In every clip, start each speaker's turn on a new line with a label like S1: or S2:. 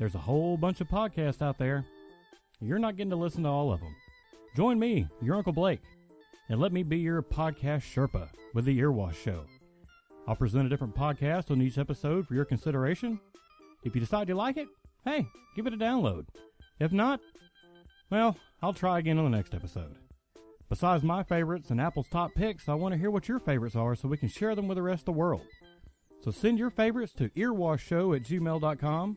S1: There's a whole bunch of podcasts out there. You're not getting to listen to all of them. Join me, your Uncle Blake, and let me be your podcast Sherpa with the Earwash Show. I'll present a different podcast on each episode for your consideration. If you decide you like it, hey, give it a download. If not, well, I'll try again on the next episode. Besides my favorites and Apple's top picks, I want to hear what your favorites are so we can share them with the rest of the world. So send your favorites to earwashshow at gmail.com.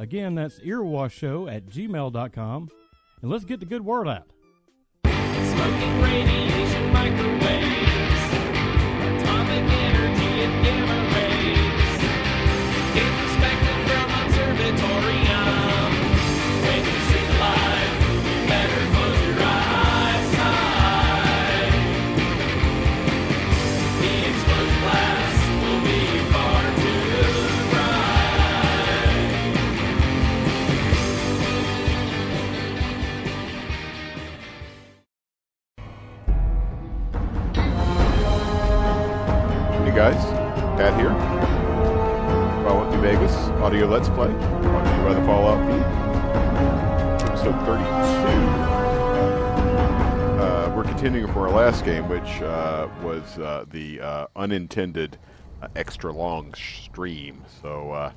S1: Again, that's earwashshow at gmail.com. And let's get the good word out.
S2: Smoking radiation microwaves,
S3: Let's Play. By the Fallout feed. Episode 32. Uh, we're continuing from our last game, which uh, was uh, the uh, unintended uh, extra long stream. So, uh,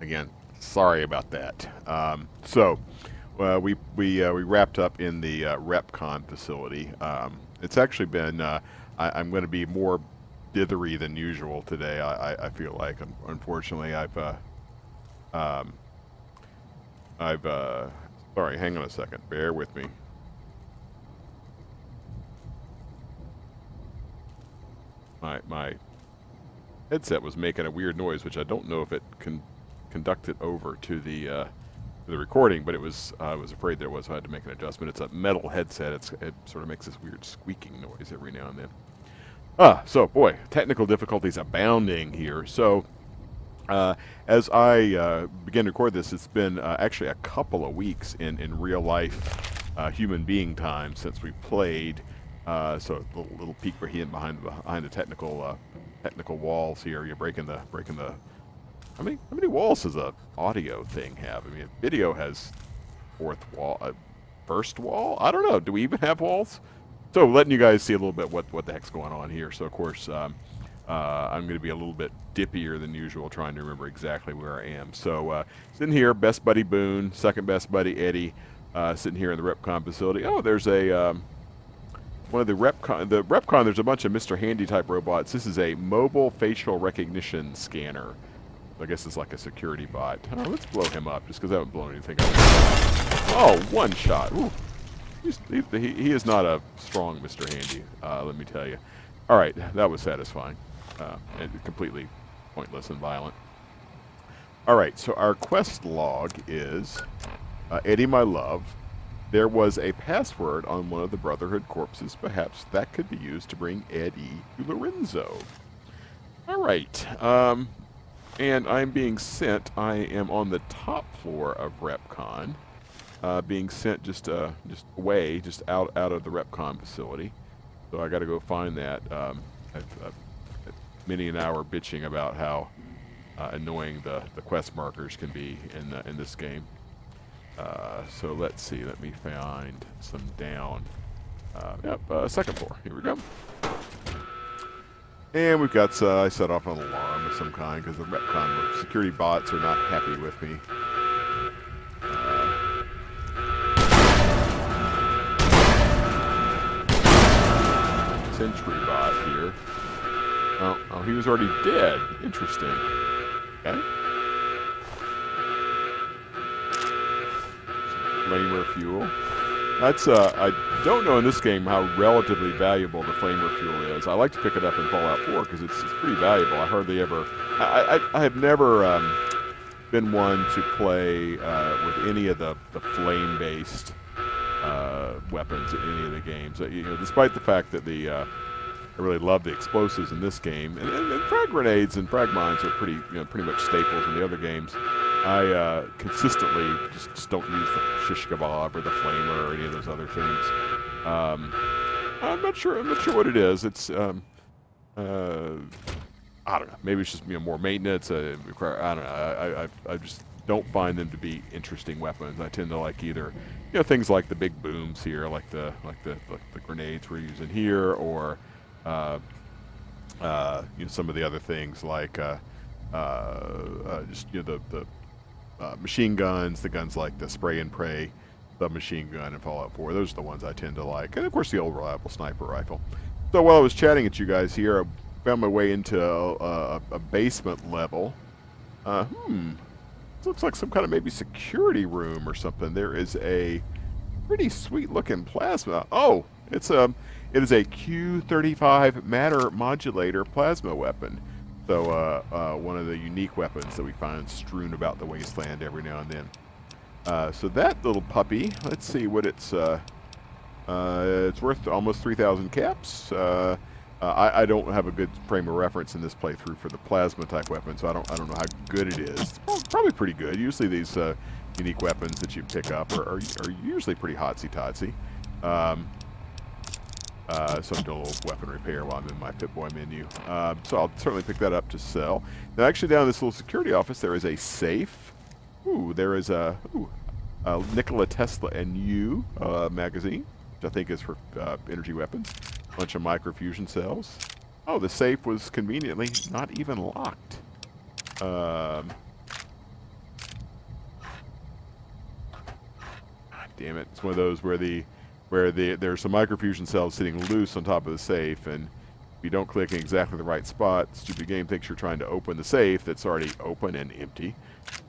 S3: again, sorry about that. Um, so, we we we wrapped up in the REPCONN facility. Um, it's actually been. I, I'm going to be more dithery than usual today. I, I, I feel like, unfortunately, I've uh, um, I've uh, sorry. Hang on a second. Bear with me. My my headset was making a weird noise, which I don't know if it can conduct it over to the uh, the recording, but it was I was afraid there was. So I had to make an adjustment. It's a metal headset. It's, it sort of makes this weird squeaking noise every now and then. Ah, so boy, technical difficulties abounding here. So, uh, as I uh, begin to record this, it's been uh, actually a couple of weeks in in real life uh, human being time since we played. Uh, so a little, little peek behind behind the behind the technical uh, technical walls here. You're breaking the breaking the. How many how many walls does a audio thing have? I mean, video has fourth wall, first wall. I don't know. Do we even have walls? So letting you guys see a little bit what what the heck's going on here. So of course um, uh, I'm going to be a little bit dippier than usual, trying to remember exactly where I am. So uh, sitting here, best buddy Boone, second best buddy Eddie, uh, sitting here in the REPCONN facility. Oh, there's a um, one of the REPCONN. The REPCONN. There's a bunch of Mr. Handy type robots. This is a mobile facial recognition scanner. I guess it's like a security bot. Oh, let's blow him up, just because I haven't blown anything up. Oh, one shot. Ooh. He, he is not a strong Mr. Handy, uh, let me tell you. All right, that was satisfying. Uh, completely pointless and violent. All right, so our quest log is uh, Eddie, my love. There was a password on one of the Brotherhood corpses. Perhaps that could be used to bring Eddie to Lorenzo. All right. Um, and I'm being sent. I am on the top floor of REPCONN uh, being sent just uh, just away, just out out of the REPCONN facility. So I got to go find that. Um, I've, I've many an hour bitching about how uh, annoying the, the quest markers can be in the, in this game. Uh, so let's see. Let me find some down. Uh, yep, uh, second floor. Here we go. And we've got, uh, I set off an alarm of some kind because the REPCONN security bots are not happy with me. Uh, Sentry bot here. Oh, oh, he was already dead. Interesting. Okay. Flamer fuel. That's uh, I don't know in this game how relatively valuable the flamer fuel is. I like to pick it up in Fallout 4 because it's, it's pretty valuable. I hardly ever, I, I, I have never um, been one to play uh, with any of the, the flame-based uh, weapons in any of the games. Uh, you know, despite the fact that the uh, I really love the explosives in this game, and, and, and frag grenades and frag mines are pretty you know, pretty much staples in the other games. I uh, consistently just, just don't use the shish kebab or the flamer or any of those other things. Um, I'm not sure. I'm not sure what it is. It's um, uh, I don't know. Maybe it's just you know more maintenance. Uh, I don't know. I, I- I just don't find them to be interesting weapons. I tend to like either, you know, things like the big booms here, like the like the like the grenades we're using here, or uh, uh, you know some of the other things like uh, uh, uh, just you know the the uh, machine guns, the guns like the spray and pray, the machine gun and Fallout 4. Those are the ones I tend to like, and of course the old reliable sniper rifle. So while I was chatting at you guys here, I found my way into a, a, basement level. Hmm. This looks like some kind of maybe security room or something. There is a pretty sweet looking plasma. Oh, it's a it is a Q35 matter modulator plasma weapon. So uh, uh, one of the unique weapons that we find strewn about the wasteland every now and then. Uh, so that little puppy, let's see what it's. Uh, uh, it's worth almost 3,000 caps. Uh, I, I, don't have a good frame of reference in this playthrough for the plasma type weapon, so I don't I don't know how good it is. Probably pretty good. Usually these unique weapons that you pick up are, are, are usually pretty hotsy totsy. Um, uh, so I'm doing a little weapon repair while I'm in my Pip-Boy menu. Uh, so I'll certainly pick that up to sell. Now, actually, down in this little security office, there is a safe. Ooh, there is a, ooh, a Nikola Tesla and You uh, magazine, which I think is for uh, energy weapons. A bunch of microfusion cells. Oh, the safe was conveniently not even locked. Um, damn it. It's one of those where the where the, there's some microfusion cells sitting loose on top of the safe, and if you don't click in exactly the right spot, stupid game thinks you're trying to open the safe that's already open and empty,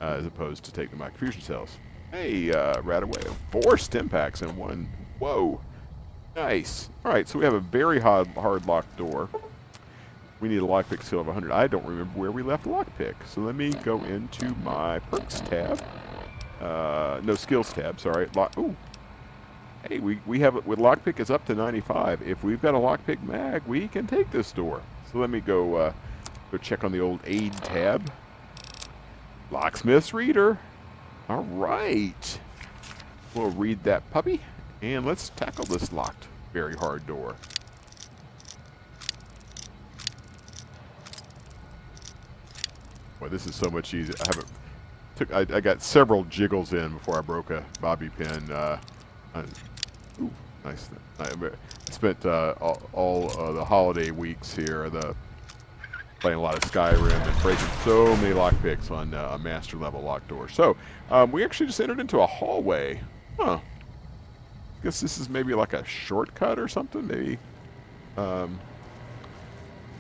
S3: uh, as opposed to take the microfusion cells. Hey, uh, away, four stim packs in one. Whoa, nice. All right, so we have a very hard, hard locked door. We need a lockpick skill of 100. I don't remember where we left the lockpick, so let me go into my perks tab. Uh, no, skills tab, sorry. Lock, ooh, hey, we, we have it with lockpick is up to 95. If we've got a lockpick mag, we can take this door. So let me go uh, go check on the old aid tab. Locksmith's reader. All right. We'll read that puppy, and let's tackle this locked, very hard door. Boy, this is so much easier. I haven't took. I, I got several jiggles in before I broke a bobby pin. Uh, ooh, nice. I spent uh, all, all uh, the holiday weeks here, the playing a lot of Skyrim and breaking so many lockpicks on uh, a master level lock door. So um, we actually just entered into a hallway. Huh. Guess this is maybe like a shortcut or something. Maybe. Um,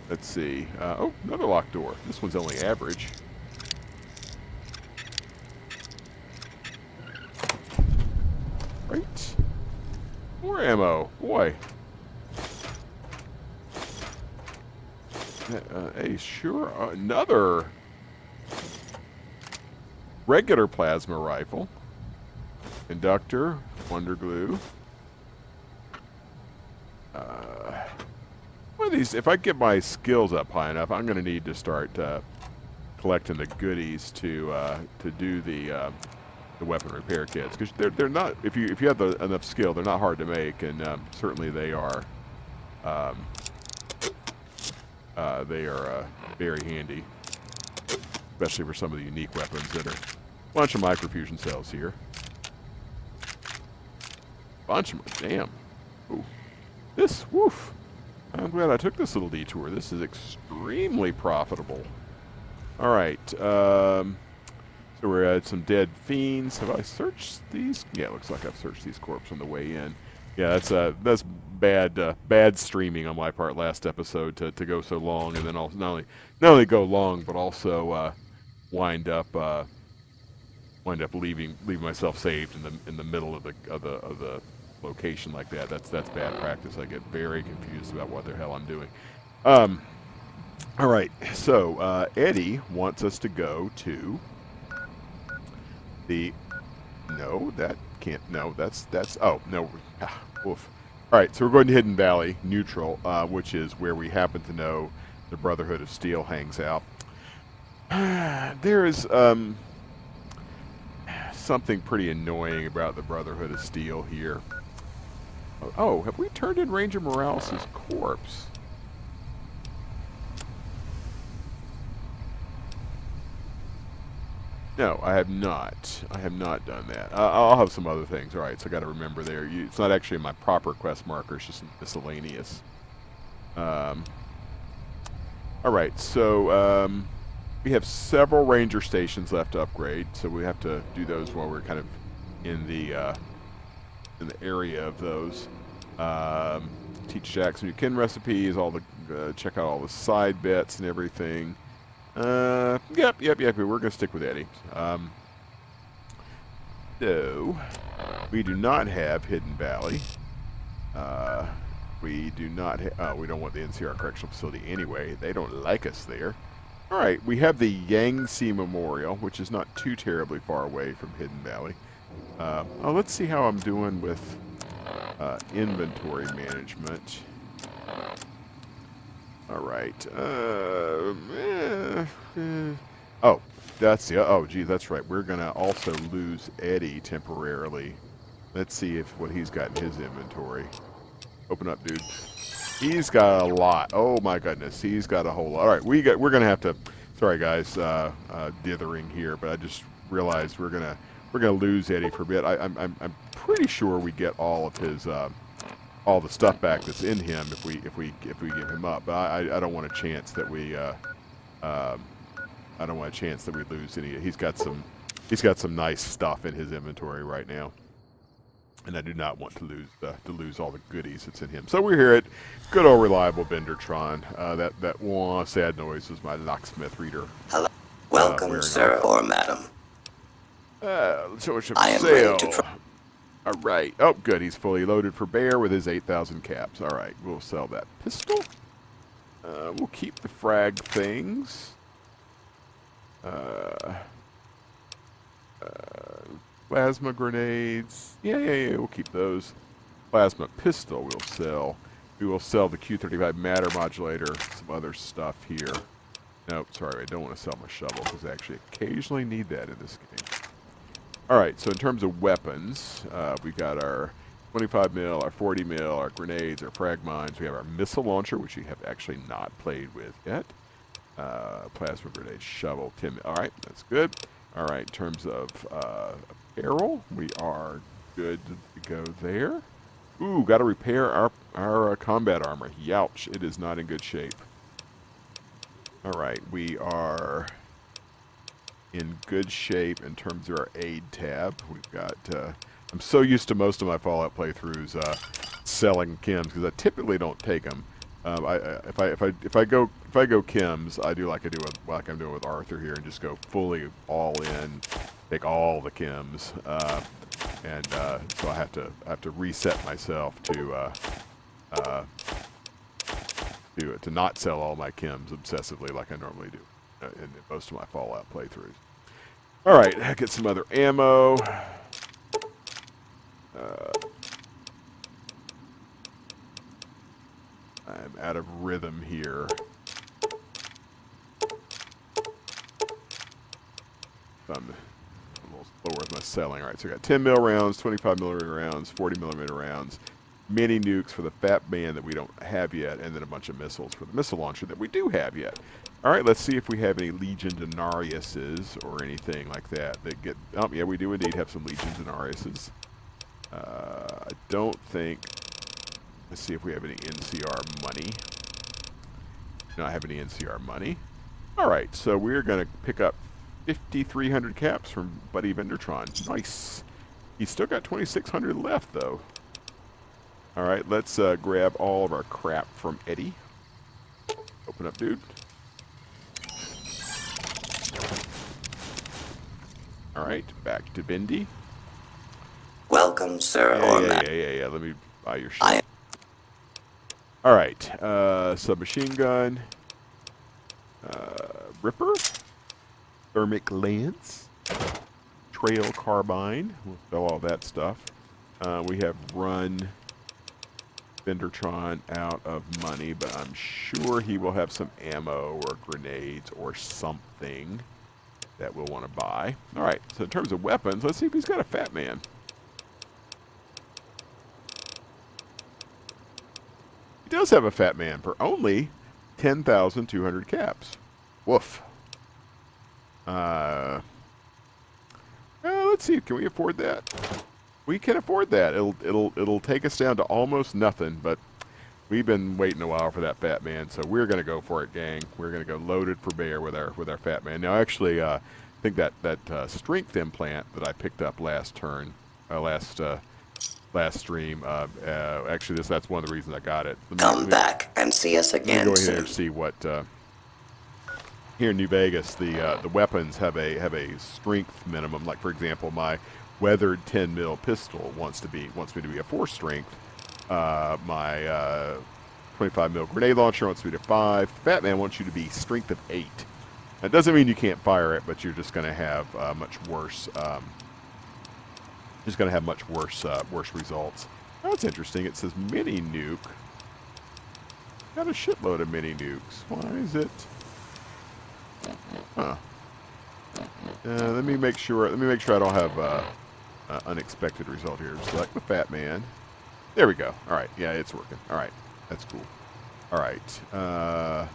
S3: let's see. Uh, oh, another locked door. This one's only average. Right. More ammo. Boy. Uh, hey, sure. Uh, another regular plasma rifle. Inductor. Wonder glue. Uh, one of these, if I get my skills up high enough, I'm going to need to start uh, collecting the goodies to uh, to do the uh, the weapon repair kits because they're they're not if you if you have the, enough skill they're not hard to make and um, certainly they are um, uh, they are uh, very handy especially for some of the unique weapons that are a bunch of microfusion cells here. Bunch of damn. Ooh. this woof. I'm glad I took this little detour. This is extremely profitable. All right um, we're at some dead fiends. Have I searched these? Yeah, it looks like I've searched these corpses on the way in. Yeah, that's uh, that's bad uh, bad streaming on my part last episode to, to go so long, and then also not only not only go long, but also uh, wind up uh, wind up leaving leaving myself saved in the in the middle of the of the of the location like that. That's that's bad practice. I get very confused about what the hell I'm doing. Um, all right, so uh, Eddie wants us to go to the no that can't no that's that's oh no ah, woof all right so we're going to hidden valley neutral uh, which is where we happen to know the brotherhood of steel hangs out. There is um, something pretty annoying about the brotherhood of steel here. Oh have we turned in ranger morales' corpse No, I have not. I have not done that. Uh, I'll have some other things. All right, so I got to remember there. You, it's not actually my proper quest marker. It's just miscellaneous. Um, all right, so um, we have several ranger stations left to upgrade, so we have to do those while we're kind of in the uh, in the area of those. Um, teach Jack some new chem recipes. All the uh, check out all the side bets and everything. Uh, yep, yep, yep. We're gonna stick with Eddie. Um, so we do not have Hidden Valley. Uh, we do not. Uh, we don't want the NCR Correctional Facility anyway. They don't like us there. All right, we have the Yangtze Memorial, which is not too terribly far away from Hidden Valley. Uh, oh, let's see how I'm doing with uh, inventory management. All right. Uh, eh, eh. Oh, that's the. Oh, gee, that's right. We're gonna also lose Eddie temporarily. Let's see if what he's got in his inventory. Open up, dude. He's got a lot. Oh my goodness, he's got a whole lot. All right, we got. We're gonna have to. Sorry, guys, uh, uh, dithering here, but I just realized we're gonna we're gonna lose Eddie for a bit. I, I'm I'm I'm pretty sure we get all of his. Uh, all the stuff back that's in him if we if we if we give him up. But I, I don't want a chance that we uh, um, I don't want a chance that we lose any. He's got some he's got some nice stuff in his inventory right now, and I do not want to lose uh, to lose all the goodies that's in him. So we're here at good old reliable Vendortron. Uh, that that wah, sad noise was my locksmith reader.
S4: Hello.
S3: Uh,
S4: Welcome,
S3: wearing
S4: sir or madam.
S3: Uh, us
S4: I am ready to try.
S3: All right. Oh, good. He's fully loaded for bear with his 8,000 caps. All right. We'll sell that pistol. Uh, we'll keep the frag things. Uh, uh, plasma grenades. Yeah, yeah, yeah. We'll keep those. Plasma pistol we'll sell. We will sell the Q35 matter modulator. Some other stuff here. Nope, sorry. I don't want to sell my shovel because I actually occasionally need that in this game. All right, so in terms of weapons, uh, we got our 25 mil, our 40 mil, our grenades, our frag mines. We have our missile launcher, which we have actually not played with yet. Uh, plasma grenade, shovel, 10 mil. All right, that's good. All right, in terms of uh, apparel, we are good to go there. Ooh, got to repair our our uh, combat armor. Youch, it is not in good shape. All right, we are in good shape in terms of our aid tab. We've got. Uh, I'm so used to most of my Fallout playthroughs uh, selling chems because I typically don't take them. Um, I, I, if I if I if I go if I go chems, I do like I do with, like I'm doing with Arthur here, and just go fully all in, take all the chems, uh, and uh, so I have to I have to reset myself to uh, uh, to to not sell all my chems obsessively like I normally do in most of my Fallout playthroughs. All right, get some other ammo. Uh, I'm out of rhythm here. I'm a little slower with my selling. All right, so I got 10 mil rounds, 25 millimeter rounds, 40 millimeter rounds, mini nukes for the fat Man that we don't have yet, and then a bunch of missiles for the missile launcher that we do have yet. All right, let's see if we have any Legion Denariuses or anything like that that get. Oh, yeah, we do indeed have some Legion Denariuses. Uh, I don't think. Let's see if we have any NCR money. Do not have any NCR money. All right, so we're going to pick up 5,300 caps from Buddy Vendortron. Nice. He's still got 2,600 left, though. All right, let's uh, grab all of our crap from Eddie. Open up, dude. All right, back to Bendy.
S4: Welcome, sir
S3: Yeah, yeah, yeah, yeah, yeah. Let me buy your shit.
S4: I
S3: All right, uh, submachine gun, uh, Ripper, thermic lance, trail carbine. We'll sell all that stuff. Uh, we have run Vendortron out of money, but I'm sure he will have some ammo or grenades or something that we'll want to buy. All right, so in terms of weapons, let's see if he's got a Fat Man. He does have a Fat Man for only 10,200 caps. Woof. Uh, let's see. Can we afford that? We can afford that. It'll it'll it'll take us down to almost nothing, but we've been waiting a while for that fat man, so we're gonna go for it, gang. We're gonna go loaded for bear with our with our fat man. Now, actually, uh, I think that that uh, strength implant that I picked up last turn, uh, last uh, last stream. Uh, uh, actually, this that's one of the reasons I got it. Me-
S4: Come
S3: me-
S4: back and see us
S3: let me
S4: again
S3: go ahead and see what uh, here in New Vegas the uh, the weapons have a have a strength minimum. Like for example, my weathered 10 mil pistol wants to be wants me to be a four strength. Uh, my uh, 25 mil grenade launcher wants me to five. Fat Man wants you to be strength of eight. That doesn't mean you can't fire it, but you're just going to have uh, much worse. Um, just going to have much worse uh, worse results. That's interesting. It says mini nuke. Got a shitload of mini nukes. Why is it? Huh. Uh, let me make sure. Let me make sure I don't have uh, uh, unexpected result here. Select the fat man. There we go. All right. Yeah, it's working. All right. That's cool. All right. Uh,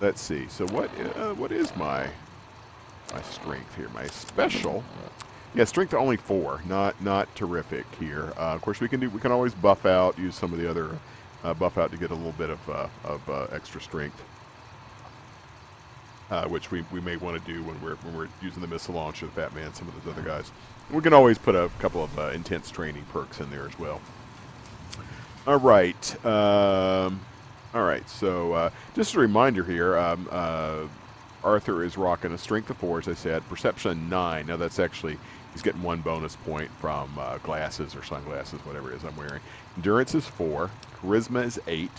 S3: let's see. So what? Uh, what is my my strength here? My special. Yeah, strength only four. Not not terrific here. Uh, of course, we can do. We can always buff out. Use some of the other uh, buff out to get a little bit of uh, of uh, extra strength. Uh, which we, we may want to do when we're when we're using the missile launcher, the Fat Man, some of those other guys. We can always put a couple of uh, intense training perks in there as well. All right, um, all right. So uh, just a reminder here, um, uh, Arthur is rocking a strength of four, as I said, perception nine. Now that's actually he's getting one bonus point from uh, glasses or sunglasses, whatever it is I'm wearing. Endurance is four, charisma is eight,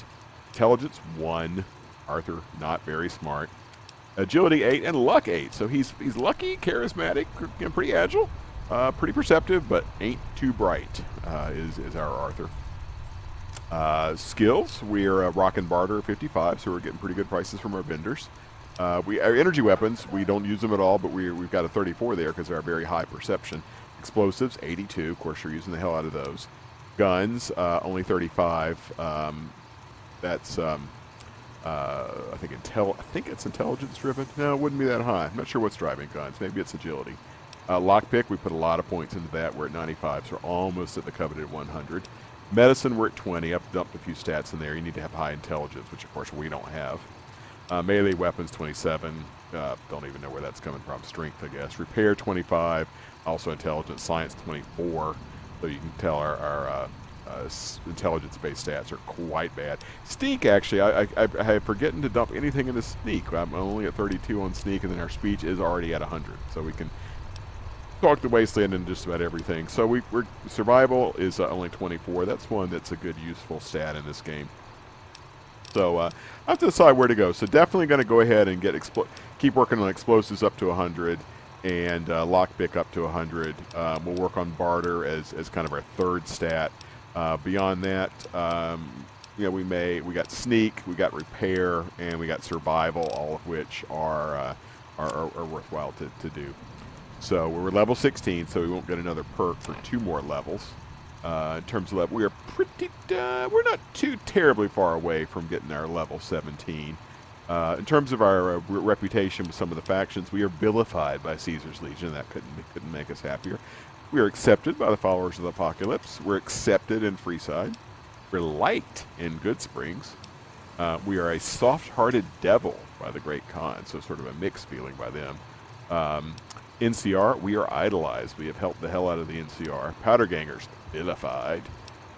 S3: intelligence one. Arthur not very smart. Agility eight and luck eight. So he's he's lucky, charismatic, know, pretty agile, uh, pretty perceptive, but ain't too bright. Uh, is is our Arthur. Uh, skills, we're uh, and barter 55, so we're getting pretty good prices from our vendors. Uh, we our energy weapons, we don't use them at all, but we we've got a 34 there because they're very high perception. Explosives, 82. Of course, you're using the hell out of those. Guns, uh, only 35. Um, that's um, uh, I think intel. I think it's intelligence driven. No, it wouldn't be that high. I'm not sure what's driving guns. Maybe it's agility. Uh, lockpick, we put a lot of points into that. We're at 95, so we're almost at the coveted 100. Medicine, we're at 20. I've dumped a few stats in there. You need to have high intelligence, which of course we don't have. Uh, melee weapons, 27. Uh, don't even know where that's coming from. Strength, I guess. Repair, 25. Also intelligence. Science, 24. So you can tell our, our uh, uh, intelligence-based stats are quite bad. Sneak, actually, I, I, I, have forgotten to dump anything into sneak. I'm only at 32 on sneak, and then our speech is already at 100. So we can talk to wasteland and just about everything. So we, we're survival is uh, only 24. That's one that's a good useful stat in this game. So uh, I have to decide where to go. So definitely going to go ahead and get keep working on explosives up to 100 and uh, lockpick up to 100. Um, we'll work on barter as, as kind of our third stat. Uh, beyond that, um, you know, we may we got sneak, we got repair, and we got survival, all of which are uh, are, are, are worthwhile to, to do. So we're level 16, so we won't get another perk for two more levels. Uh, in terms of level, we are pretty. Uh, we're not too terribly far away from getting our level 17. Uh, in terms of our reputation with some of the factions, we are vilified by Caesar's Legion. That couldn't couldn't make us happier. We are accepted by the followers of the Apocalypse. We're accepted in Freeside. We're liked in Goodsprings. Uh, we are a soft-hearted devil by the Great Khan, so sort of a mixed feeling by them. Um, NCR, we are idolized. We have helped the hell out of the NCR. Powder Gangers, vilified.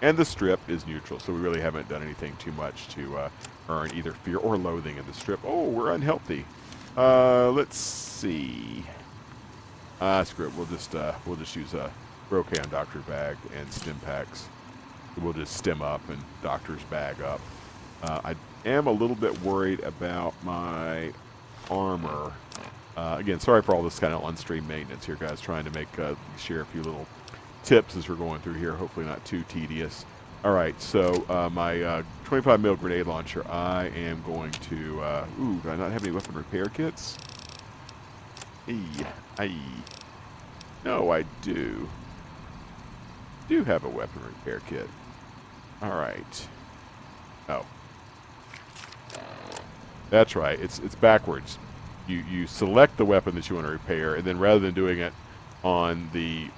S3: And the Strip is neutral, so we really haven't done anything too much to uh, earn either fear or loathing in the Strip. Oh, we're unhealthy. Uh, let's see. Ah, screw it. We'll just uh, we'll just use a Rocan Doctor's bag and stim packs. We'll just stim up and Doctor's bag up. Uh, I am a little bit worried about my armor. Uh, again, sorry for all this kind of on-stream maintenance here, guys. Trying to make uh, share a few little tips as we're going through here. Hopefully, not too tedious. All right, so uh, my uh, 25 mil grenade launcher. I am going to. Uh, ooh, do I not have any weapon repair kits? Aye. No, I do. Do have a weapon repair kit. All right. Oh. That's right. It's it's backwards. You you select the weapon that you want to repair, and then rather than doing it on the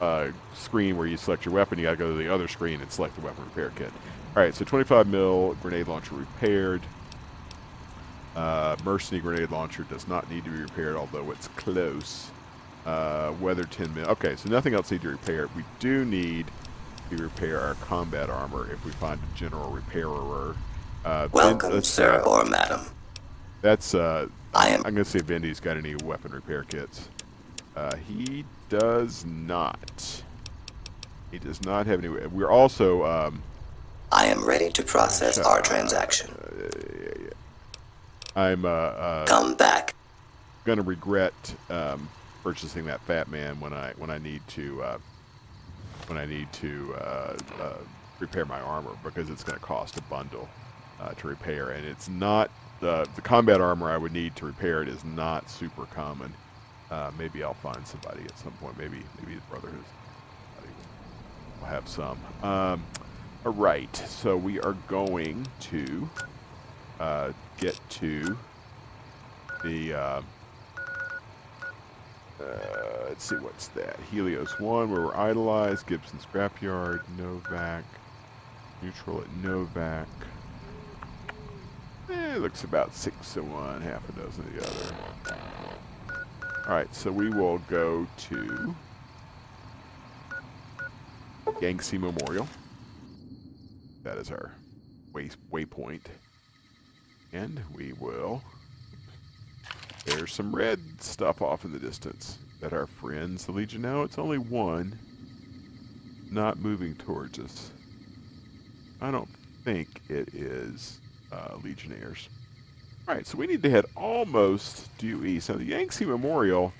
S3: uh, screen where you select your weapon, you got to go to the other screen and select the weapon repair kit. All right, so 25 mil grenade launcher repaired. Uh, mercenary grenade launcher does not need to be repaired, although it's close. Uh, weather 10 mil. Okay, so nothing else need to repair. We do need to repair our combat armor if we find a general repairer. Uh,
S4: Welcome,
S3: Vin-
S4: sir
S3: uh,
S4: or madam.
S3: That's uh,
S4: I am-
S3: I'm gonna see if Indy's got any weapon repair kits. Uh, he does not. He does not have any. We're also. Um,
S4: I am ready to process
S3: Shut
S4: our transaction.
S3: I'm uh, uh,
S4: Come back.
S3: gonna regret um, purchasing that Fat Man when I when I need to uh, when I need to uh, uh, repair my armor because it's gonna cost a bundle uh, to repair, and it's not the the combat armor I would need to repair it is not super common. Uh, maybe I'll find somebody at some point. Maybe maybe the Brotherhood will have some. Um, all right, so we are going to uh, get to the. Uh, uh, let's see, what's that? Helios 1, where we're idolized. Gibson Scrapyard, Novak. Neutral at Novak. Eh, looks about six of one, half a dozen of the other. Alright, so we will go to Yangtze Memorial. That is our way, waypoint. And we will there's some red stuff off in the distance that our friends, the Legion. Now it's only one, not moving towards us. I don't think it is uh, Legionnaires. All right, so we need to head almost due east. Now the Yangtze Memorial,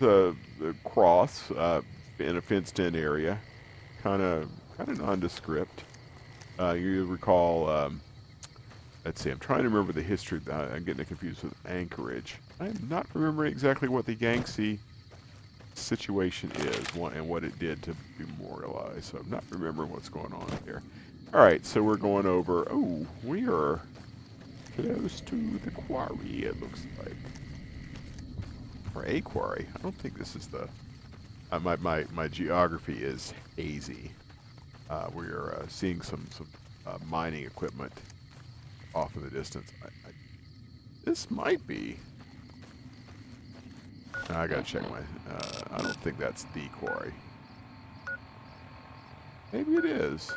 S3: the, the cross uh, in a fenced-in area, kind of kind of nondescript. Uh, you recall. Um, Let's see. I'm trying to remember the history. I'm getting it confused with Anchorage. I'm not remembering exactly what the Yangtze situation is and what it did to memorialize. So I'm not remembering what's going on here. All right, so we're going over. Oh, we are close to the quarry. It looks like, or a quarry. I don't think this is the. Uh, my my my geography is hazy. Uh, we are uh, seeing some some uh, mining equipment off in the distance. I, I, this might be. I gotta check my. Uh, I don't think that's the quarry. Maybe it is.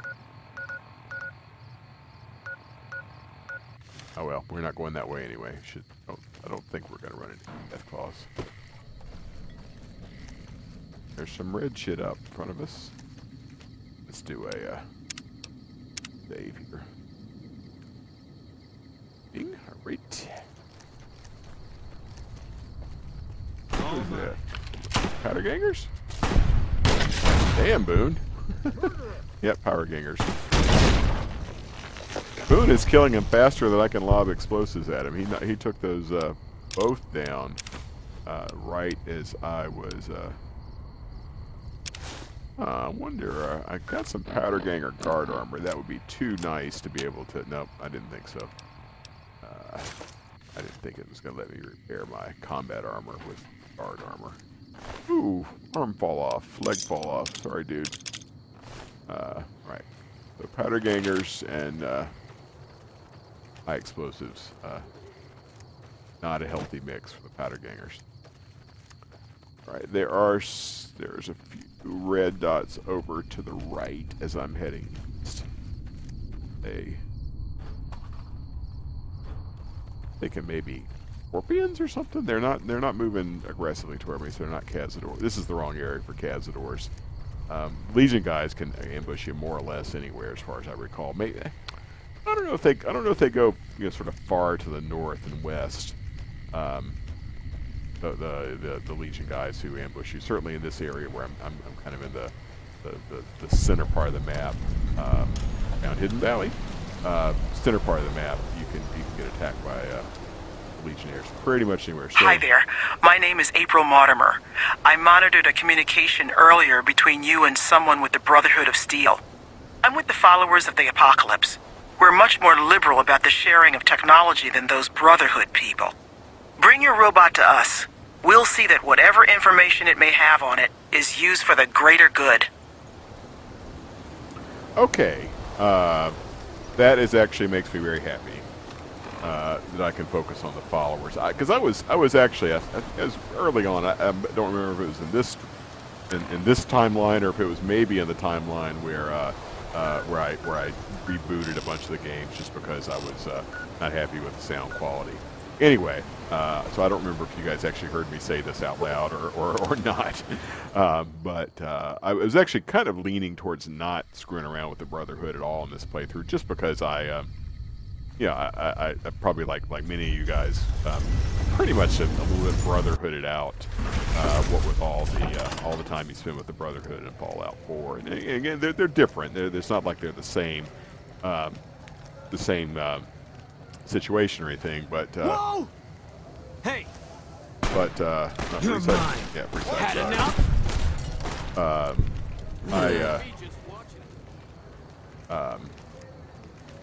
S3: Oh well, we're not going that way anyway. Should don't, I don't think we're gonna run into death claws. There's some red shit up in front of us. Let's do a uh, save here. What is that? Powder gangers? Damn, Boone. yep, power gangers. Boone is killing him faster than I can lob explosives at him. He he took those uh, both down uh, right as I was. Uh, uh, I wonder. Uh, I got some powder ganger guard armor. That would be too nice to be able to. Nope, I didn't think so. I didn't think it was going to let me repair my combat armor with guard armor. Ooh, arm fall off, leg fall off. Sorry, dude. Uh, right. So powder gangers and uh, high explosives. Uh, not a healthy mix for the powder gangers. Right, there are there's a few red dots over to the right as I'm heading. They thinking maybe scorpions or something. They're not they're not moving aggressively toward me, so they're not Cazador. This is the wrong area for Cazadors. Um, Legion guys can ambush you more or less anywhere, as far as I recall. Maybe I don't know if they I don't know if they go you know sort of far to the north and west. Um, the, the, the the Legion guys who ambush you. Certainly in this area where I'm I'm, I'm kind of in the the, the, the center part of the map, um, down Hidden Valley, uh, center part of the map, you can you can get attacked by uh, Legionnaires pretty much anywhere. So,
S5: Hi there. My name is April Mortimer. I monitored a communication earlier between you and someone with the Brotherhood of Steel. I'm with the followers of the Apocalypse. We're much more liberal about the sharing of technology than those Brotherhood people. Bring your robot to us. we'll see that whatever information it may have on it is used for the greater good.
S3: Okay, uh, that is actually makes me very happy uh, that I can focus on the followers. Because I, I, was I was actually I early on. I, I, don't remember if it was in this in, in, this timeline or if it was maybe in the timeline where uh, uh, where I where I rebooted a bunch of the games just because I was uh, not happy with the sound quality. Anyway, uh, so I don't remember if you guys actually heard me say this out loud or, or, or not. Um, but uh, I was actually kind of leaning towards not screwing around with the Brotherhood at all in this playthrough, just because I, um, yeah, I, I, I, probably like like many of you guys, um, pretty much a, a, little bit Brotherhooded out. Uh, what with all the uh, all the time you spend with the Brotherhood and Fallout 4, and again, they're they're different. They're, it's not like they're the same, um, the same um, situation or anything, but. Uh,
S6: Whoa! Hey!
S3: But, uh, not
S6: You're mine.
S3: Yeah.
S6: Had enough?
S3: Um, I, uh, um,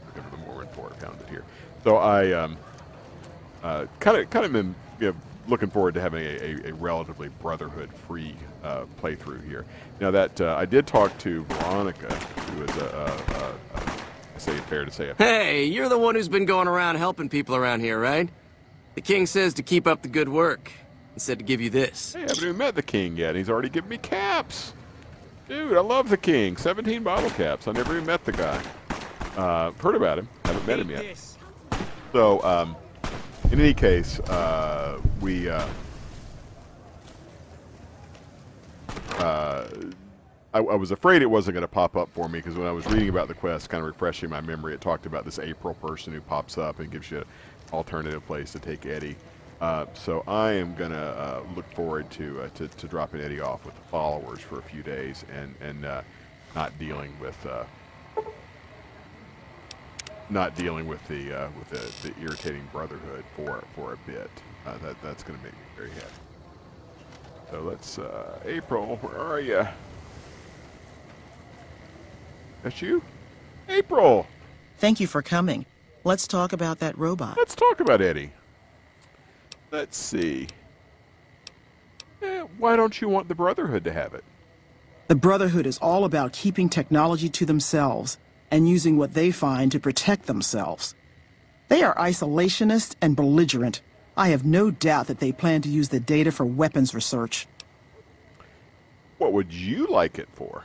S3: looking for the found it here. So I, um, uh, kind of, kind of been, you know, looking forward to having a, a, a relatively Brotherhood-free uh, playthrough here. Now that uh, I did talk to Veronica, who is a, a, a, a I say fair to say,
S7: Hey, you're the one who's been going around helping people around here, right? The king says to keep up the good work. He said to give you this.
S3: Hey, I haven't even met the king yet. and He's already given me caps. Dude, I love the king. 17 bottle caps. I never even met the guy. Uh, heard about him. Haven't met him yet. So, um, in any case, uh, we, uh, uh, I, I was afraid it wasn't going to pop up for me because when I was reading about the quest, kind of refreshing my memory, it talked about this April person who pops up and gives you an alternative place to take Eddie. Uh, so I am going to uh, look forward to, uh, to to dropping Eddie off with the followers for a few days and and uh, not dealing with uh, not dealing with the uh, with the, the irritating brotherhood for for a bit. That that's going to make me very happy. So let's April, where are you? That's you, April.
S8: Thank you for coming. Let's talk about that robot.
S3: Let's talk about Eddie. Let's see. Eh, why don't you want the Brotherhood to have it?
S8: The Brotherhood is all about keeping technology to themselves and using what they find to protect themselves. They are isolationist and belligerent. I have no doubt that they plan to use the data for weapons research.
S3: What would you like it for?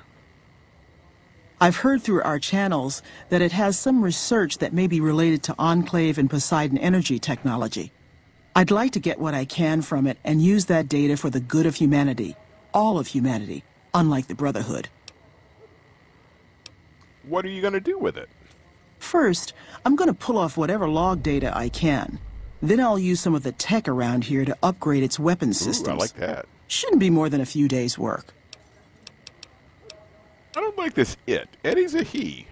S8: I've heard through our channels that it has some research that may be related to Enclave and Poseidon energy technology. I'd like to get what I can from it and use that data for the good of humanity. All of humanity, unlike the Brotherhood.
S3: What are you going to do with it?
S8: First, I'm going to pull off whatever log data I can. Then I'll use some of the tech around here to upgrade its weapon systems. Ooh.
S3: I like that.
S8: Shouldn't be more than a few days' work.
S3: I don't like this it. Eddie's a he.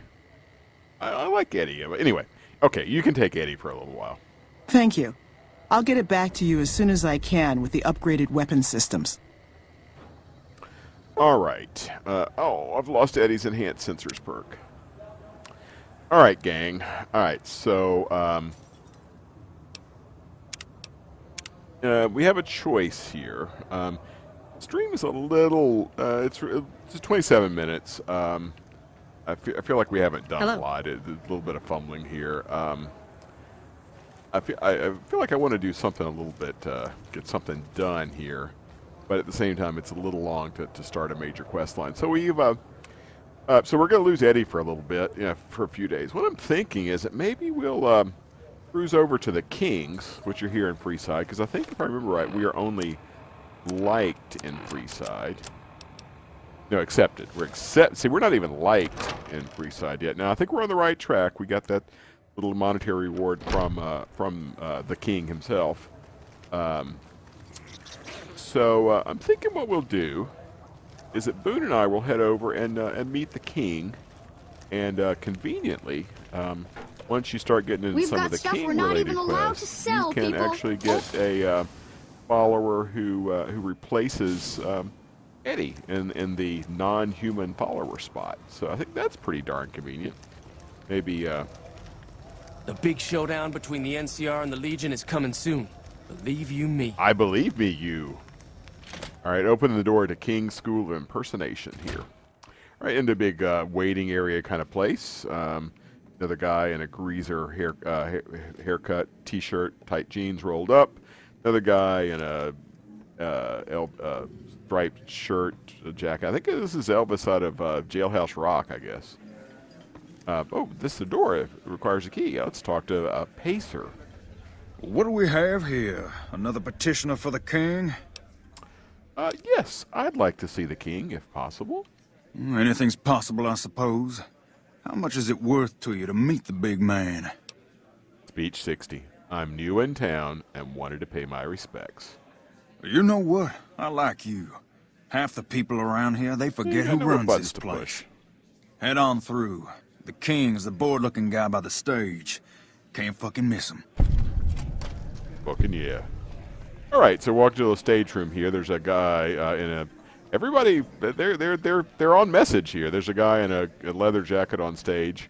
S3: I, I like Eddie. But Anyway, okay, you can take Eddie for a little while.
S8: Thank you. I'll get it back to you as soon as I can with the upgraded weapon systems.
S3: All right. Uh, oh, I've lost Eddie's enhanced sensors perk. All right, gang. All right, so um, uh, we have a choice here. Um, stream is a little. Uh, it's it's 27 minutes. Um, I feel, I feel like we haven't done a lot. It, a little bit of fumbling here. Um, I feel I, I feel like I want to do something a little bit, uh, get something done here, but at the same time, it's a little long to, to start a major quest line. So we've uh, uh, so we're going to lose Eddie for a little bit, yeah, for a few days. What I'm thinking is that maybe we'll um, cruise over to the Kings, which are here in Freeside, because I think if I remember right, we are only liked in Freeside. No, accepted. We're accept. See, we're not even liked in Freeside yet. Now I think we're on the right track. We got that little monetary reward from uh, from uh, the king himself. Um, so uh, I'm thinking what we'll do is that Boone and I will head over and uh, and meet the king, and uh, conveniently, um, once you start getting into
S9: We've
S3: some of the
S9: stuff we're
S3: king
S9: not
S3: related
S9: even allowed to
S3: quests,
S9: sell,
S3: you can
S9: people.
S3: actually get a uh, follower who uh, who replaces um, Eddie in in the non-human follower spot. So I think that's pretty darn convenient. Maybe. Uh,
S7: The big showdown between the NCR and the Legion is coming soon. Believe you me.
S3: I believe me, you. All right, open the door to King's School of Impersonation here. All right, into a big uh, waiting area kind of place. Um, another guy in a greaser hair, uh, haircut, t-shirt, tight jeans rolled up. Another guy in a uh, el- uh, striped shirt, a jacket. I think this is Elvis out of uh, Jailhouse Rock, I guess. Uh, oh, this is the door. It requires a key. Let's talk to uh, Pacer.
S9: What do we have here? Another petitioner for the king?
S3: Uh, yes, I'd like to see the king, if possible.
S9: Hmm, Anything's possible, I suppose. How much is it worth to you to meet the big man?
S3: Speech 60. I'm new in town and wanted to pay my respects.
S9: You know what? I like you. Half the people around here, they forget
S3: Yeah,
S9: who runs this place. Head on through. The king's the bored-looking guy by the stage. Can't fucking miss him.
S3: Fucking yeah. All right, so walk to the stage room here. There's a guy uh, in a. Everybody, they're they're they're they're on message here. There's a guy in a, a leather jacket on stage,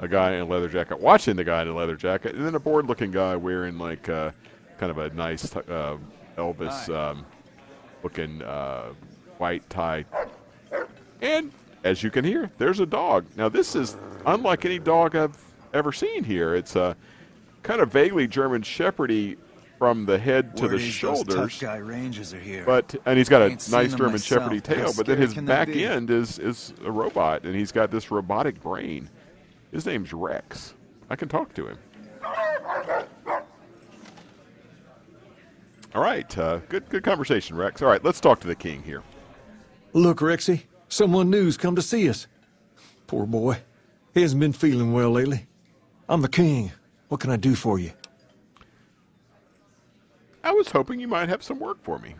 S3: a guy in a leather jacket watching the guy in a leather jacket, and then a bored-looking guy wearing like uh, kind of a nice uh, Elvis um, looking uh, white tie. And as you can hear, there's a dog. Now this is unlike any dog I've ever seen here. It's a kind of vaguely German Shepherdy from the head to
S9: Word
S3: the shoulders.
S9: guy rangers are here.
S3: But and he's got a nice German Shepherdy tail, but then his back end is is a robot, and he's got this robotic brain. His name's Rex. I can talk to him. All right, uh, good good conversation, Rex. All right, let's talk to the king here.
S6: Look, Rexy, someone new's come to see us. Poor boy. He hasn't been feeling well lately. I'm the king. What can I do for you?
S3: I was hoping you might have some work for me.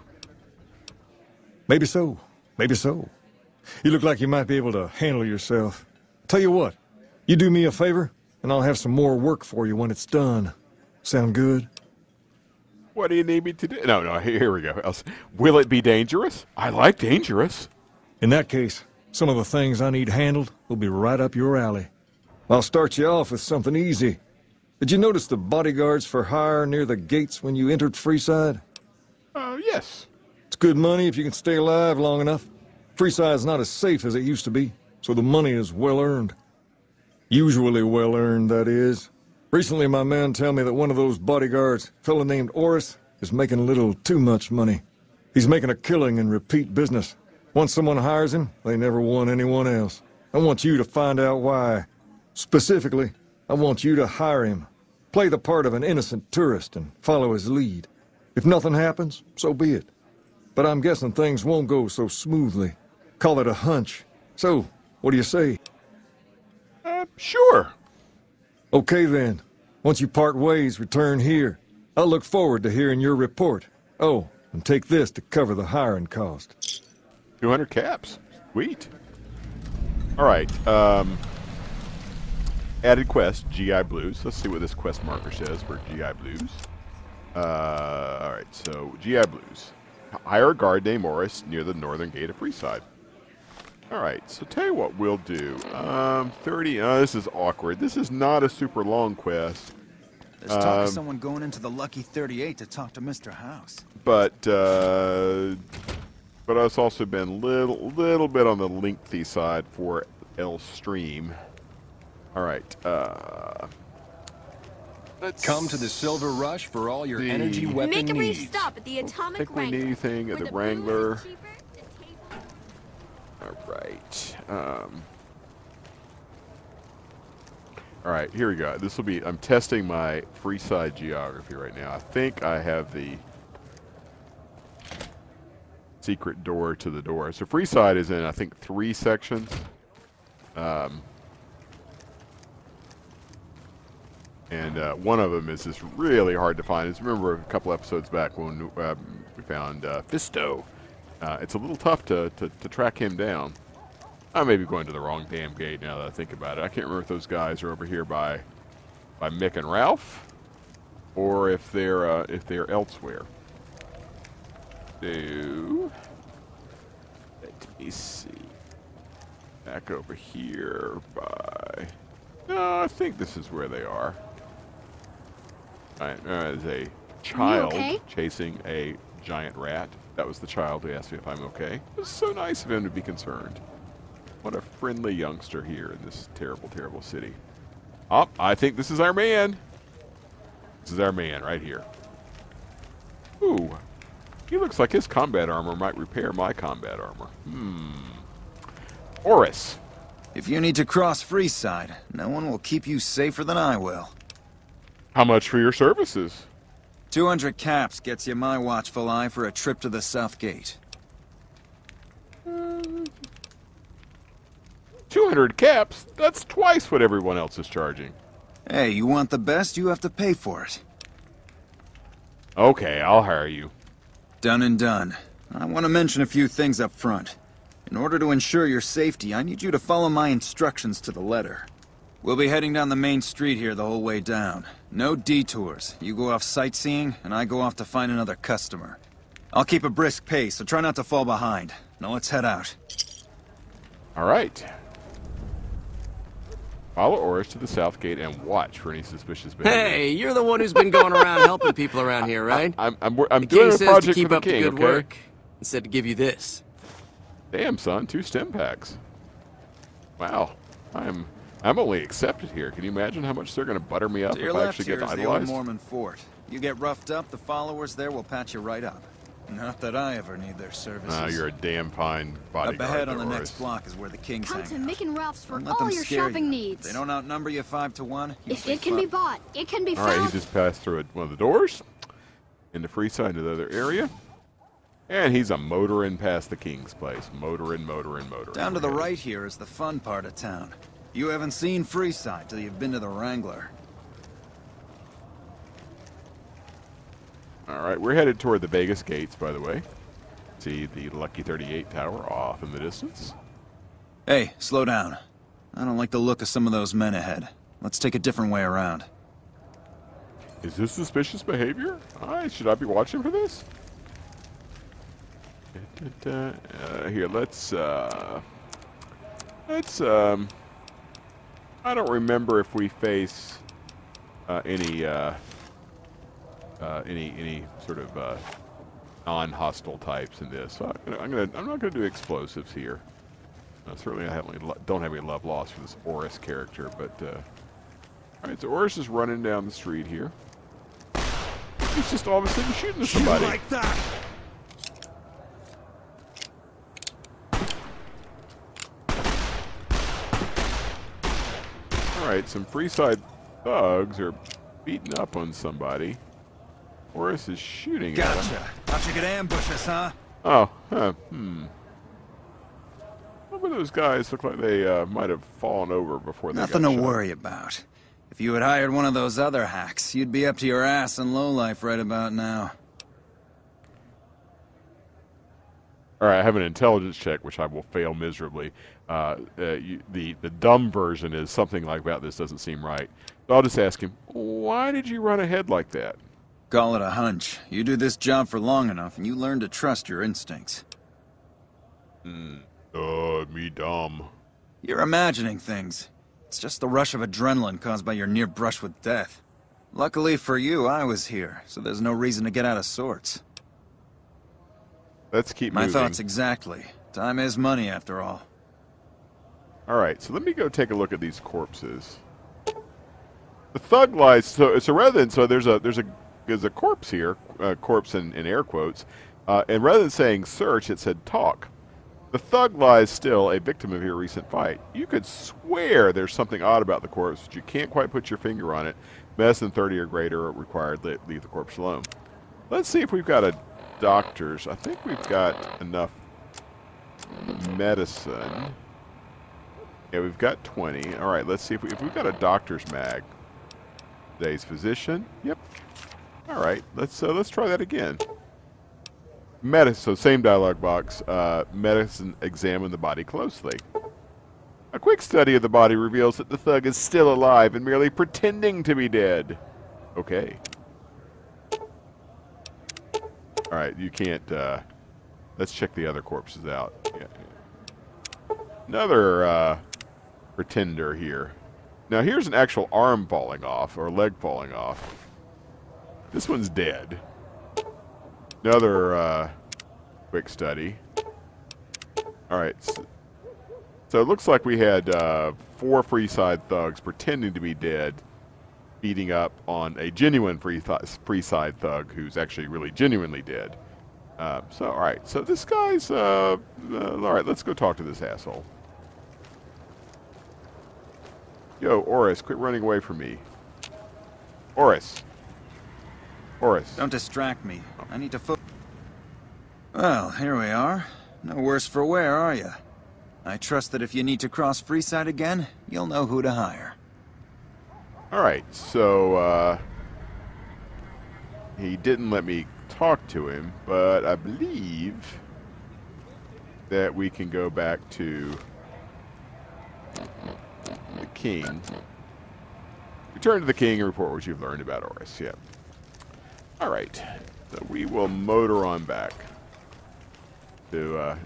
S6: Maybe so. Maybe so. You look like you might be able to handle yourself. Tell you what, you do me a favor, and I'll have some more work for you when it's done. Sound good?
S3: What do you need me to do? No, no. Here we go. Else- Will it be dangerous? I like dangerous.
S6: In that case, some of the things I need handled will be right up your alley. I'll start you off with something easy. Did you notice the bodyguards for hire near the gates when you entered Freeside?
S3: Uh, yes.
S6: It's good money if you can stay alive long enough. Freeside's not as safe as it used to be, so the money is well earned. Usually well earned, that is. Recently, my man tell me that one of those bodyguards, a fellow named Orris, is making a little too much money. He's making a killing in repeat business. Once someone hires him, they never want anyone else. I want you to find out why. Specifically, I want you to hire him. Play the part of an innocent tourist and follow his lead. If nothing happens, so be it. But I'm guessing things won't go so smoothly. Call it a hunch. So, what do you say?
S3: Uh, sure.
S6: Okay then. Once you part ways, return here. I'll look forward to hearing your report. Oh, and take this to cover the hiring cost.
S3: 200 caps. Sweet. All right. Um, added quest, GI Blues. Let's see what this quest marker says for GI Blues. Uh, all right, so GI Blues. Hire a guard named Morris near the northern gate of Freeside. All right, so tell you what we'll do. Um, 30. Uh, this is awkward. This is not a super long quest,
S9: There's talk
S3: Um,
S9: of someone going into the Lucky 38 to talk to Mr. House.
S3: but uh, but it's also been little little bit on the lengthy side for L Stream. All right. Uh, let's
S10: Come to the Silver Rush for all your
S3: see.
S10: energy weapon
S11: Make a brief
S10: needs.
S11: stop at the
S3: I don't
S11: Atomic
S3: think we need anything at
S11: where
S3: the
S11: blue
S3: Wrangler.
S11: is cheaper, the table-
S3: All right. Um, all right, here we go. This will be. I'm testing my Freeside geography right now. I think I have the secret door to the door. So Freeside is in, I think, three sections. Um, and uh, one of them is just really hard to find. It's remember a couple episodes back when um, we found uh, Fisto. Uh, it's a little tough to, to, to track him down. I may be going to the wrong damn gate now that I think about it. I can't remember if those guys are over here by by Mick and Ralph, or if they're uh, if they're elsewhere. So let me see. Back over here by. No, I think this is where they are. All right, uh, there's a child
S11: okay?
S3: chasing a giant rat. That was the child who asked me if I'm okay. It was so nice of him to be concerned. What a friendly youngster here in this terrible, terrible city. Oh, I think this is our man. This is our man right here. Ooh. He looks like his combat armor might repair my combat armor. Hmm. Orris.
S9: If you need to cross Freeside, no one will keep you safer than I will.
S3: How much for your services?
S9: 200 caps gets you my watchful eye for a trip to the South Gate.
S3: 200 caps? That's twice what everyone else is charging.
S9: Hey, you want the best, you have to pay for it.
S3: Okay, I'll hire you.
S9: Done and done. I want to mention a few things up front. In order to ensure your safety, I need you to follow my instructions to the letter. We'll be heading down the main street here the whole way down. No detours. You go off sightseeing, and I go off to find another customer. I'll keep a brisk pace, so try not to fall behind. Now let's head out.
S3: All right. Follow Orris to the south gate and watch for any suspicious behavior.
S7: Hey, you're the one who's been going around helping people around here, right?
S3: I'm, I'm, wor- I'm
S7: the
S3: doing
S7: king
S3: a
S7: says
S3: project
S7: to keep
S3: for the
S7: up
S3: king,
S7: the good
S3: okay?
S7: work instead to give you this.
S3: Damn, son, two stimpaks. Wow, I'm I'm only accepted here. Can you imagine how much they're going to butter me up
S9: To
S3: if I
S9: left
S3: actually
S9: here
S3: get
S9: is the old
S3: idolized?
S9: Mormon fort. You get roughed up, the followers there will patch you right up. Not that I ever need their services.
S3: Ah, you're a damn fine
S9: Up
S3: bodyguard.
S9: ahead on the
S3: Orris.
S9: next block is where the kings
S11: Come
S9: hang
S11: to
S9: out.
S11: Mick and Ralph's for all your shopping
S9: you.
S11: needs.
S9: They don't outnumber you five to one.
S11: If it can be bought, it can be
S3: All right,
S11: found.
S3: he just passed through a, one of the doors in the free side to the other area, and he's a motoring past the king's place. Motoring, motoring, motoring.
S9: Down to the right here is the fun part of town. You haven't seen Freeside till you've been to the Wrangler.
S3: All right, we're headed toward the Vegas gates, by the way. See the Lucky 38 tower off in the distance.
S9: Hey, slow down. I don't like the look of some of those men ahead. Let's take a different way around.
S3: Is this suspicious behavior? I should I be watching for this? Uh, here, let's uh, let's um. I don't remember if we face uh, any uh, uh, any any sort of uh, non-hostile types in this. So I'm gonna, I'm gonna I'm not gonna do explosives here. Uh, certainly, I haven't don't have any love lost for this Orris character, but. Uh, all right, so Orris is running down the street here. He's just all of a sudden shooting at somebody.
S2: like that?
S3: All right, some Freeside thugs are beating up on somebody. Orris is shooting at him.
S9: Gotcha. Thought you could ambush us, huh?
S3: Oh, huh, hmm. Some of those guys look like they uh, might have fallen over before they
S9: Nothing
S3: got
S9: to
S3: shot.
S9: worry about. If you had hired one of those other hacks, you'd be up to your ass in lowlife right about now.
S3: All right, I have an intelligence check, which I will fail miserably. Uh, uh, you, the the dumb version is something like that. This doesn't seem right. So I'll just ask him, why did you run ahead like that?
S9: Call it a hunch. You do this job for long enough, and you learn to trust your instincts.
S3: Hmm. Uh, me dumb.
S9: You're imagining things. It's just the rush of adrenaline caused by your near brush with death. Luckily for you, I was here, so there's no reason to get out of sorts.
S3: Let's keep
S9: My
S3: moving.
S9: thoughts exactly. Time is money, after all.
S3: All right, so let me go take a look at these corpses. The thug lies. So, so rather than so there's a there's a there's a corpse here, uh, corpse in, in air quotes, uh, and rather than saying search, it said talk. The thug lies still a victim of your recent fight. You could swear there's something odd about the corpse, but you can't quite put your finger on it. Medicine 30 or greater required. Le- Leave the corpse alone. Let's see if we've got a doctor's. I think we've got enough medicine. Yeah, we've got 20. All right, let's see if, we, if we've got a doctor's mag. Today's physician. Yep. All right, let's uh, let's try that again. Medicine. So same dialog box. Uh, medicine. Examine the body closely. A quick study of the body reveals that the thug is still alive and merely pretending to be dead. Okay. All right, you can't. Uh, let's check the other corpses out. Yeah. Another uh, pretender here. Now here's an actual arm falling off or leg falling off. this one's dead. Another uh, quick study. All right. So, so it looks like we had uh, four Freeside thugs pretending to be dead, beating up on a genuine free th- Freeside thug who's actually really genuinely dead. Uh, so, all right. So this guy's. Uh, uh, all right, let's go talk to this asshole. Yo, Orris, quit running away from me. Orris. Orris.
S9: Don't distract me. I need to fo- Well, here we are. No worse for wear, are you? I trust that if you need to cross Freeside again, you'll know who to hire.
S3: All right, so uh, he didn't let me talk to him, but I believe that we can go back to king. Return to the king and report what you've learned about Orris. Yeah. All right, so we will motor on back to uh,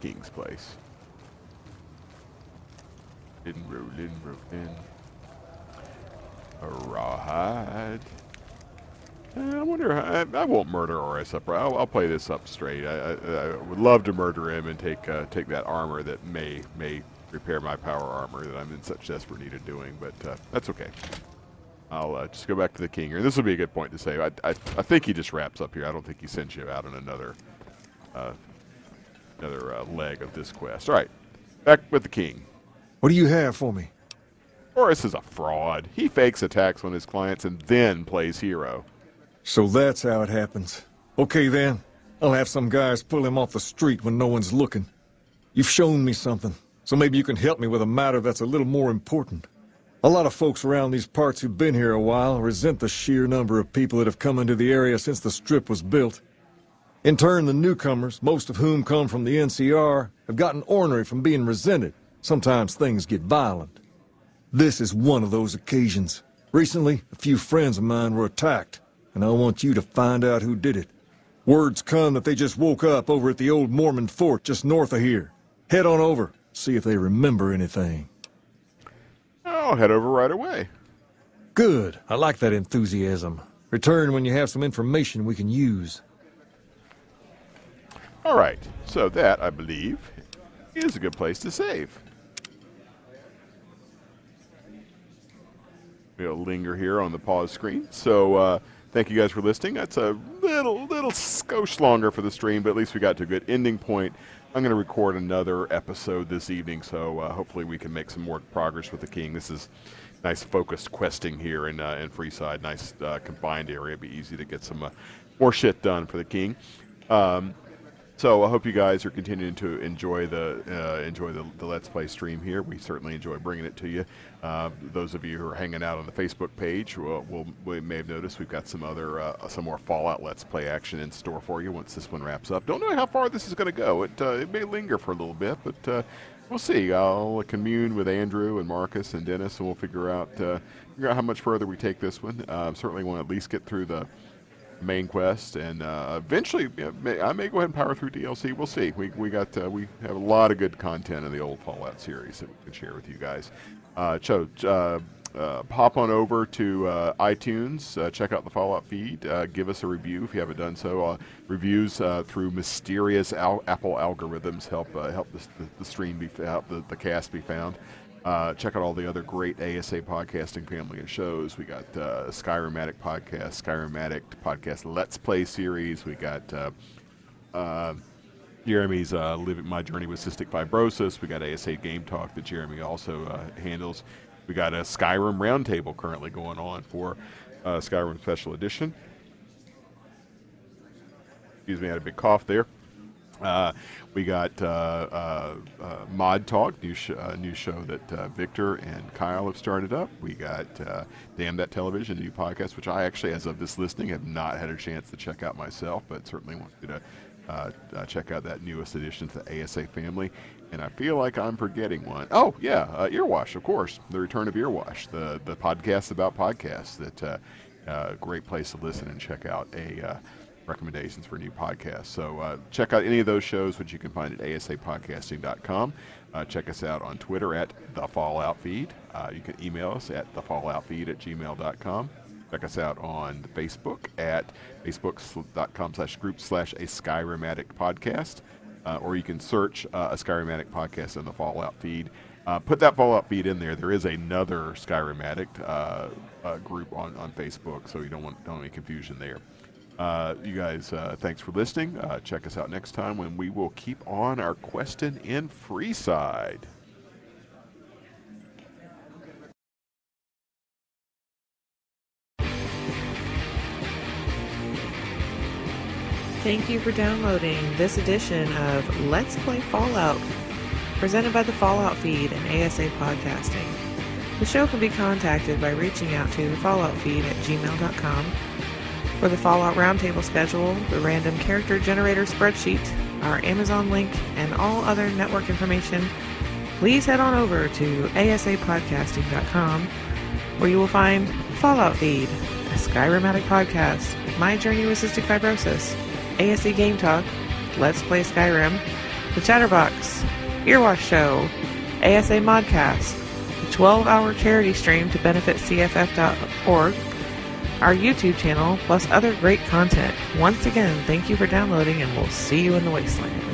S3: King's place. In rolling, rolling. A rawhide. Uh, I wonder. I, I won't murder Orris up. I'll, I'll play this up straight. I, I, I would love to murder him and take uh, take that armor that may may repair my power armor that I'm in such desperate need of doing. But uh, that's okay. I'll uh, just go back to the king here. This will be a good point to say. I, I, I think he just wraps up here. I don't think he sends you out on another uh, another uh, leg of this quest. All right, back with the king.
S6: What do you have for me?
S3: Orris is a fraud. He fakes attacks on his clients and then plays hero.
S6: So that's how it happens. Okay then. I'll have some guys pull him off the street when no one's looking. You've shown me something, so maybe you can help me with a matter that's a little more important. A lot of folks around these parts who've been here a while resent the sheer number of people that have come into the area since the strip was built. In turn, the newcomers, most of whom come from the NCR, have gotten ornery from being resented. Sometimes things get violent. This is one of those occasions. Recently, a few friends of mine were attacked, and I want you to find out who did it. Words come that they just woke up over at the old Mormon fort just north of here. Head on over, see if they remember anything.
S3: I'll head over right away.
S6: Good. I like that enthusiasm. Return when you have some information we can use.
S3: All right, so that, I believe, is a good place to save. We'll linger here on the pause screen. So, uh, thank you guys for listening. That's a little, little skosh longer for the stream, but at least we got to a good ending point. I'm going to record another episode this evening, so uh, hopefully we can make some more progress with the king. This is nice focused questing here in, uh, in Freeside. Nice uh, combined area. It'd Be easy to get some uh, more shit done for the king. Um, so I hope you guys are continuing to enjoy the uh, enjoy the, the Let's Play stream here. We certainly enjoy bringing it to you. Uh, those of you who are hanging out on the Facebook page, will will we may have noticed we've got some other uh, some more Fallout Let's Play action in store for you once this one wraps up. Don't know how far this is going to go. It uh, it may linger for a little bit, but uh, we'll see. I'll commune with Andrew and Marcus and Dennis, and we'll figure out uh, figure out how much further we take this one. Certainly want to at least get through the main quest, and uh, eventually I may go ahead and power through DLC. We'll see. We we got uh, we have a lot of good content in the old Fallout series that we can share with you guys. Uh, so uh, uh, pop on over to uh, iTunes, check out the Fallout feed, uh, give us a review if you haven't done so. Uh, reviews uh, through mysterious al- Apple algorithms help help the, the, the stream be help the, the cast be found. Uh, check out all the other great ASA podcasting family of shows. We got uh, Skyrim Addict podcast, Skyrim Addict podcast Let's Play series. We got uh, uh, Jeremy's uh, living my journey with cystic fibrosis. We got ASA Game Talk that Jeremy also uh, handles. We got a Skyrim roundtable currently going on for uh, Skyrim Special Edition. Excuse me, I had a big cough there. Uh, we got uh, uh, Mod Talk, new sh- new show that Victor and Kyle have started up. We got Damn That Television, a new podcast, which I actually, as of this listening, have not had a chance to check out myself, but certainly want you to uh, uh, check out that newest addition to the ASA family. And I feel like I'm forgetting one. Oh yeah, uh, Earwash, of course, the return of Earwash, the the podcast about podcasts. That uh, uh, great place to listen and check out a. Uh, recommendations for new podcasts. So uh, check out any of those shows, which you can find at asapodcasting.com. Check us out on Twitter at The Fallout Feed. You can email us at thefalloutfeed at gmail.com. check us out on Facebook at facebook.com slash group slash a Skyrim Addict podcast. Uh, or you can search uh, a Skyrim Addict podcast in the Fallout feed. Uh, put that Fallout feed in there. There is another Skyrim Addict uh, uh, group on, on Facebook, so you don't want don't want any confusion there. Uh, you guys, uh, thanks for listening. Uh, check us out next time when we will keep on our questing in Freeside.
S11: Thank you for downloading this edition of Let's Play Fallout, presented by the Fallout Feed and ASA Podcasting. The show can be contacted by reaching out to the Fallout Feed at gmail.com. For the Fallout Roundtable schedule, the random character generator spreadsheet, our Amazon link, and all other network information, please head on over to asapodcasting.com, where you will find Fallout Feed, a Skyrim Addict podcast, My Journey with Cystic Fibrosis, ASE Game Talk, Let's Play Skyrim, The Chatterbox, Earwash Show, ASA Modcast, the 12 hour charity stream to benefit CFF.org, our YouTube channel, plus other great content. Once again, thank you for downloading, and we'll see you in the wasteland.